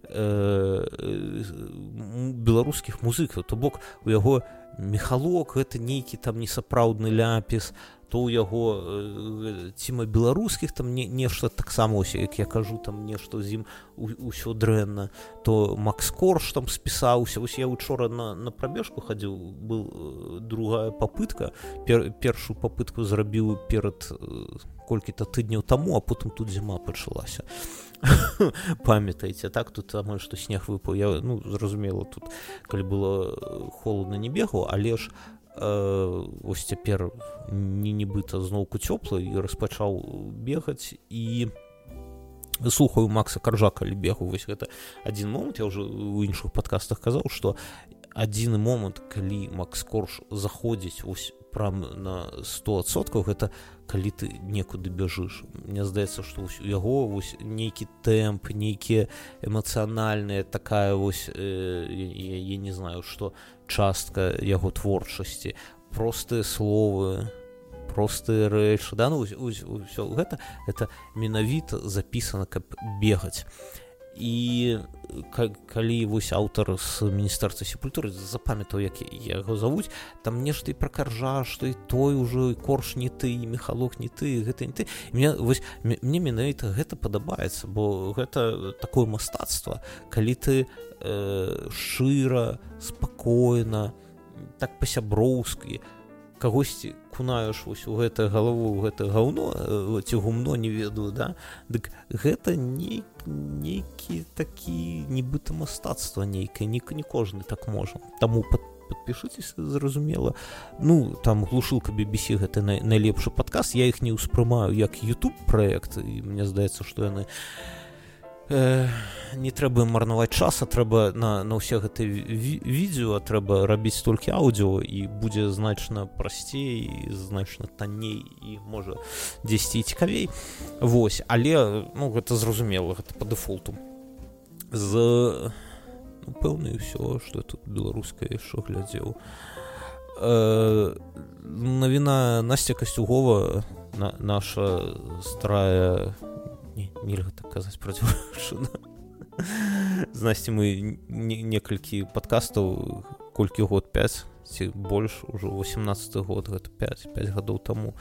беларускіх музыкаў то бок у яго мехалок гэта нейкі там несапраўдны ляпіс то ў яго э, ціма беларускіх там не нешта таксама ось як я кажу там нешта з ім усё дрэнна. То макс корж там спісаўся. Вось я учора на на прабежку хадзіў был э, другая попытка пер, першую попытку зрабіў перад колькі-то тыдняў таму а потым тут зіма пачалася [laughs] памятаеце так? Тут амаль што снег выпаў я ну зразумела тут калі было э, холодна не бегу але ж э, ось цяпер не нібыта зноўку цёпла і распачаў бегаць. І слухаю макса каржа калі бегу вось гэта адзін момант. Я ўжо у іншых падкастах казаў што адзіны момант калі макс корж заходзіць ось прям на 100соткаў гэта калі ты некуды бяжыш. Мне здаецца што у яго вось нейкі тэмп нейкія эмацыянальныя такая вось э, я, я не знаю што частка яго творчасці. Простыя словы простыя рэчы. Да ну ўсё гэта это менавіта запісана каб бегаць і калі вось аўтар з міністэрства сепультуры запамятаў як яго завуць там нешта і пракаржа што і той ужо і корж не ты і мехалок не ты гэта не ты. Мне вось мне менавіта гэта падабаецца бо гэта такое мастацтва калі ты э, шчыра спакойна так па-сяброўскі кагосьці кунаеш вось у гэтае галаву гэта гаўно ці гумно не ведаю да? Дык гэта не нейкі такі нібыта мастацтва нейкае ні не кожны так можа. Таму под подпішыцеся зразумела. Ну там глушылка BBC гэта найлепшы падказ. Я іх не ўспрымаю як youtube проект і мне здаецца што яны не э, не трэба марнаваць часа трэба на, на ўсе гэты відео трэба рабіць толькі аўдыо і будзе значна прасцей значна танней і можа 10 цікавей. Вось але ну гэта зразумела гэта по дэфолту. З ну, пэўна ўсё что тут беларускае що глядзеў. Э, навіна насця касцюгова на, наша старая не, нельга так казаць пра [laughs] знасці мы некалькі падкастаў колькі год 5 ці больш ужо 18 год гэта 5 5 гадоў таму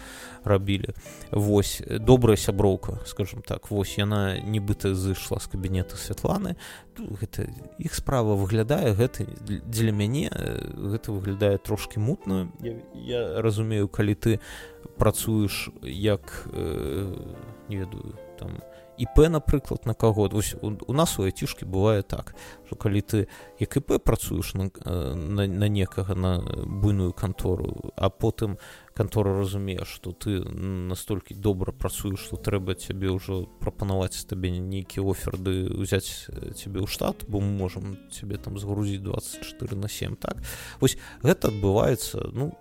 рабілі. Вось добрая сяброўка скажем так вось яна нібыта зышла з кабінета Святланы гэта іх справа выглядае гэта дзеля мяне гэта выглядае трошки мутную я, я разумею калі ты працуеш як э, не ведаю там п напрыклад на каго Вось, у, у нас у айцішкі бывае так что калі ты як п працуеш на, на, на некага на буйную кантору а потым кантора разумее что ты настолькі добра працуеш что трэба цябе ўжо прапанаваць табе нейкі оферды ўзяць цябе ў штат бо мы можемм цябе там згрузіць 24 на 7 так? Вось гэта адбываецца ну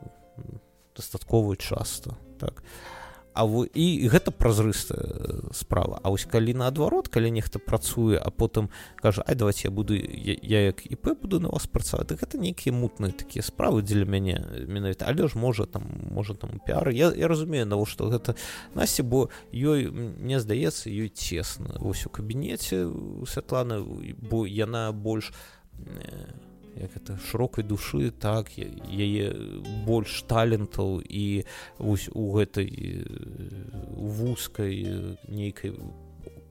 дастаткова часто так? а А вы, і гэта празрыстая э, справа. А вось калі наадварот калі нехта працуе а потым кажа ай давайте я буду я, я як іп буду на вас працаваць гэта нейкія мутныя такія справы дзеля мяне менавіта але ж можа там можа там піар я, я разумею навошта гэта насці бо ёй мне здаецца ёй цесна. Вось у кабінеце Святланы бо яна больш не як это шырокай душы так яе больш талентаў і вось у гэтай вузкай нейкай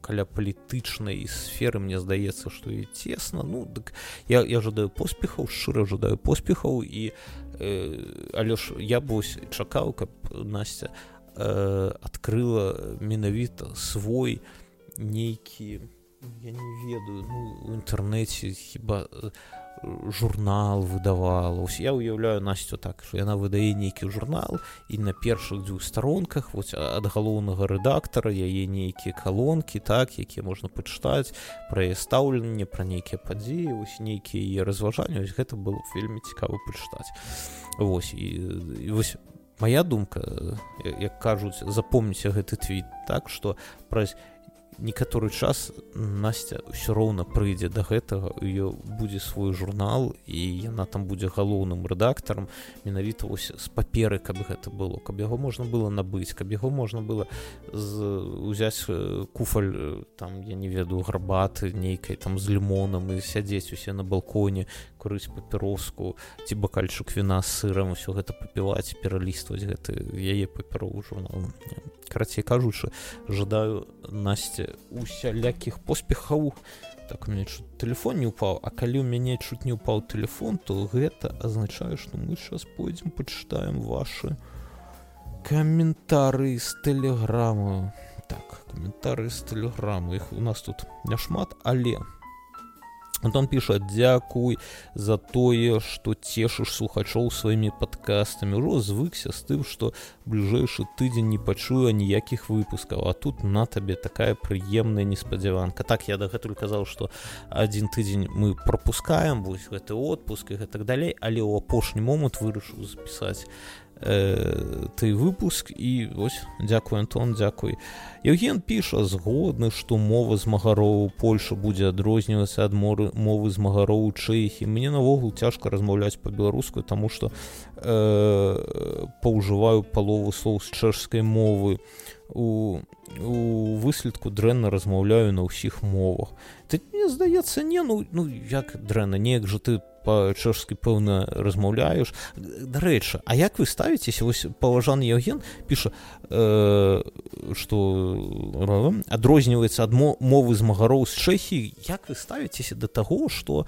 каля палітычнай сферы мне здаецца што і цесна. Ну дык я, я жадаю поспехаў шчыра жадаю поспехаў і э, але ж я бось чакаў каб насця э, адкрыла менавіта свой нейкі я не ведаю ну, у інтэрнэце хіба э, журнал выдавала. Ось я уяўляю насцю так что яна выдае нейкі журнал і на першых дзвюх старонках вось ад галоўнага рэдактара яе нейкія калонкі так якія можна пачытаць пра яе стаўленне пра нейкія падзеі вось нейкія яе разважанні. Ось гэта было вельмі цікава пачытаць. Восьось і, і вось моя думка як кажуць запомніце гэты твіт так что праз некаторы час Настя ўсё роўна прыйдзе да гэтага ее будзе свой журнал і яна там будзе галоўным рэдактарам менавіта вось з паперы каб гэта было. Каб яго можна было набыць каб яго можна было з узяць куфаль там я не ведаю гарбаты нейкай там з лімонам і сядзець усе на балконе курыць папіроску ці бакальчык віна з сырам усё гэта папіваць пералістваць гэты яе папярову журнал. Карацей кажучы жадаю насця усялякіх поспехаў. Так у мяне телефон не упаў а калі ў мяне чуць не упаў телефон то гэта азначае што мы сейчас пойдзем пачытаем ваши каментары з тэлеграму так каментары з тэлеграму іх у нас тут няшмат але у там піша дзякуй за тое что цешыш слухачоў сваімі падкастамі ўжо звыкся з тым что бліжэйшы тыдзень не пачуе ніякіх выпускаў а тут на табе такая прыемная неспадзяванка так я дагэтуль казаў что адзін тыдзень мы пропускаем вось гэты отпуск і гэтак далей але ў апошні момант вырашыў запісаць ты выпуск і вось дзякуй антон дзякуй евген піша згодны што мова змагароў польша будзе адрознівацца ад моры мовы змагароў чэхі мне навогул цяжка размаўляць па-беларуску таму што э, паўжываю палову слоў з чэшскай мовы у у выследку дрэнна размаўляю на ўсіх мовах. Ты мне здаецца не ну ну як дрэнна неяк жа ты па-чэшскі пэўна размаўляеш. Дарэчы А як вы ставіцеся? Вось паважаны Евген піша э, што адрозніваецца ад мовы змагароў з чэхі як вы ставіцеся да таго што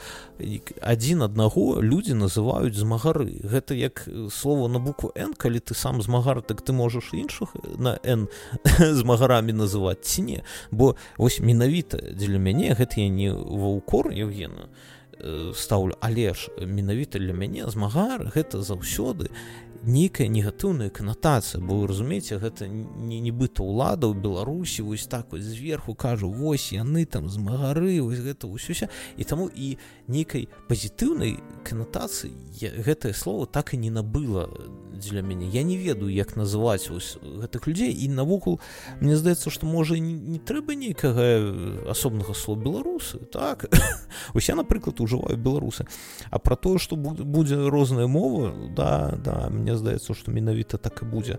адзін аднаго людзі называюць змагары? Гэта як слово на букву н калі ты сам змагар так ты можаш іншых на н [laughs] змагарамі называць ці не? Бо вось менавіта дзеля мяне гэта я не ваўкор Евгена стаўлю але ж менавіта для мяне змагар гэта заўсёды нейкая негатыўная канатацыя. Бо разумееце гэта не нібыта ўлада ў беларусі вось так вось зверху кажу вось яны там змагары вось гэта ўсёся і таму і нейкай пазітыўнай канатацыі гэтае слово так і не набыла дзеля мяне. Я не ведаю як называць ось гэтых людзей. І навокал мне здаецца што можа не трэба нейкага асобнага слова беларусы так? [laughs] Усе напрыклад ужываю беларусы. А про тое што будзе розная мова да да мне мне здаецца што менавіта так і будзе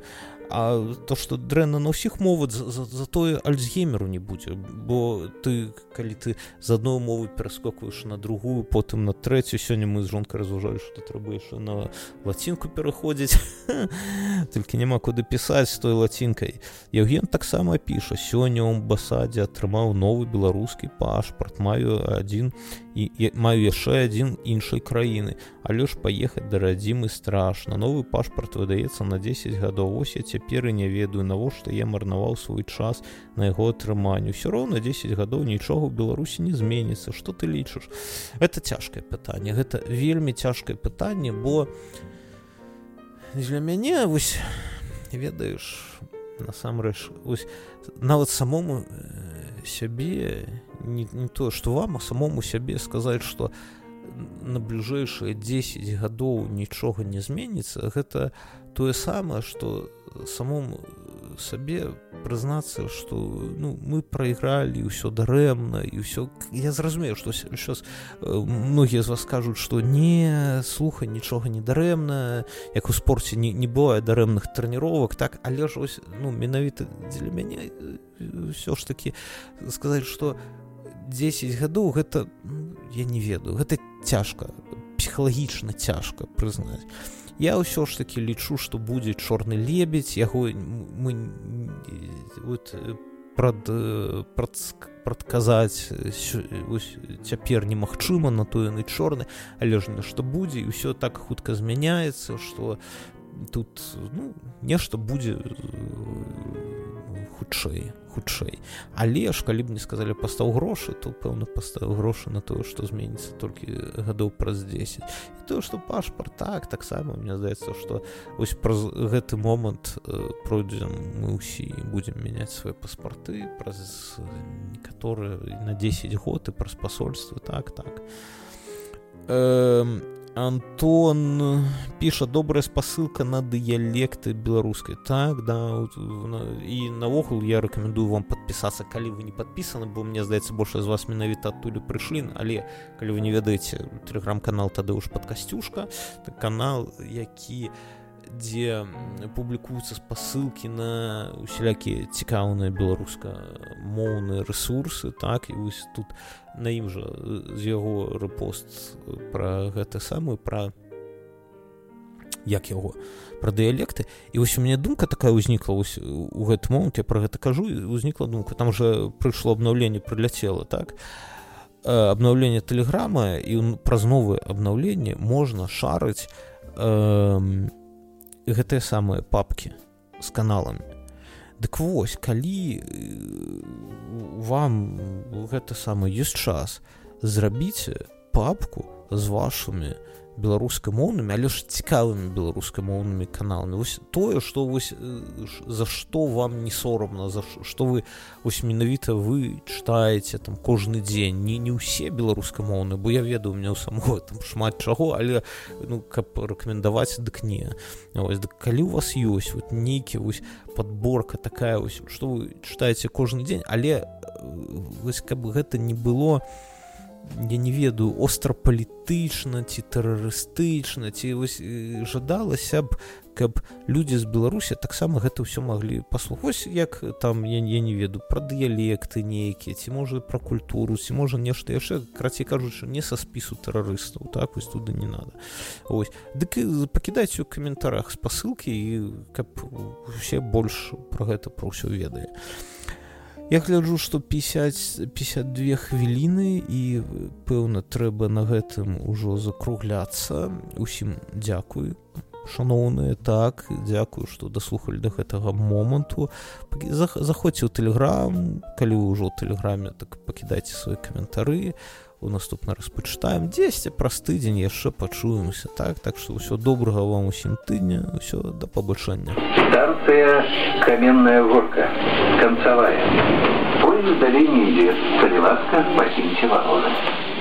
А то што дрэнна на ўсіх мовы затое за альцгеймеру не будзе бо ты калі ты з адной мовы пераскокваеш на другую потым на трэцю сёння мы з жонкай разважалі што трэба яшчэ на лацінку пераходзіць [laughs] толькі няма куды пісаць з той лацінкай Евген таксама піша сёння ў амбасадзе атрымаў новы беларускі пашпарт маю адзін і маю яшчэ адзін іншай краіны але ж паехаць да радзімы страшна новы пашпарт выдаецца на 10 гадоў ось я цяпер цяпер і не ведаю навошта я марнаваў свой час на яго атрыманню все роўна 10 гадоў нічога ў беларусі не зменіцца. Что ты лічыш? Это цяжкае пытанне. Гэта вельмі цяжкае пытанне бо для мяне вось ведаеш насамрэч нават самому сябе не, не то что вам а самому сябе сказаць что на бліжэйшыя 10 гадоў нічога не зменіцца гэта тое самае что самому сабе прызнацца что ну мы прайгралі ўсё дарэмна і ўсё я зразумею что сейчас многія з вас кажуць что не слухай нічога не дарэмна як у спорце не, не бывае дарэмных трэніровак так але ж ось ну менавіта дзеля мяне ўсё ж таки сказаць что 10 гадоў гэта я не ведаю гэта цяжка псіхалагічна цяжка прызнаць я ўсё ж таки лічу что будзе чорны лебедь яго мы вот, прад прадказаць цяпер немагчыма на то яны чорны але ж на што будзе і ўсё так хутка змяняецца что тут ну, нешта будзе хутчэй хутчэй. Але ж калі б не сказалі пастаў грошы то пэўна паставіў грошы на тое што зменіцца толькі гадоў праз 10 і тое што пашпарт так таксама мне здаецца што вось праз гэты момант пройдзем мы ўсі будзем мяняць свае паспарты праз некаторыя на 10 год і праз пасольства так так. Э, Антон піша добрая спасылка на дыялекты беларускай так да і наогул я рэкамендую вам подпісацца калі вы не подпісаны бо мне здаецца больш з вас менавіта адтуль прыйшлі але калі вы не ведаеце телеграм-канал тады ўж под касцюшка так канал які дзе публікуюцца спасылкі на усялякія цікаўныя беларуска-моўныя ресурсы так і вось тут у на ім жа з яго рэпост пра гэта самую пра як яго пра дыялекты. І вось у мяне думка такая ўзнікла у гэты момант я пра гэта кажу узнікла думка. Там жа прыйшло абнаўленне прыляцела так? Абнаўленне тэлеграма і праз новае абнаўленне можна шарыць э, гэтыя самыя папкі з каналамі. Дык вось калі э, вам гэта самы ёсць час зрабіце папку з вашымі беларускамоўнымі але ж цікавымі беларускамоўнымі каналамі. Вось тое што вось за што вам не сорамна за што вы вось менавіта вы чытаеце там кожны дзень. Не не ўсе беларускамоўны бо я ведаю у меня ў самого там шмат чаго але ну каб рэкамендаваць дык не. Ось дык калі у вас ёсць вот нейкі вось подборка такая вось што вы чытаеце кожны дзень але вось каб гэта не было не я не ведаю острапалітычна ці тэрарыстычна ці вось жадалася б каб людзі з беларусі таксама гэта ўсё маглі паслухаць. Як там я, я не веду пра дыялекты нейкія ці можа пра культуру ці можа нешта яшчэ крацей кажучы не са спісу тэрарыстаў так вось туды не надо. Ось дык пакідаць у каментарах спасылкі і каб усе больш пра гэта пра ўсё ведае а Я гляджу, што 50 52 хвіліны і пэўна трэба на гэтым ужо закругляцца. Усім дзякую. Шаноўныя так, дзякую, што даслухалі да гэтага моманту. Заходзьце ў тэлеграм, калі вы ўжо ў тэлеграме, так пакідайце свае каментары у наступны раз пачытаем. Дзесьці праз тыдзень яшчэ пачуемся так? Так что ўсё добрага вам усім тыдня ўсё да пабачэння. Станция каменная горка концавая поезд далей не ідзе калі ласка пакіньце вагоны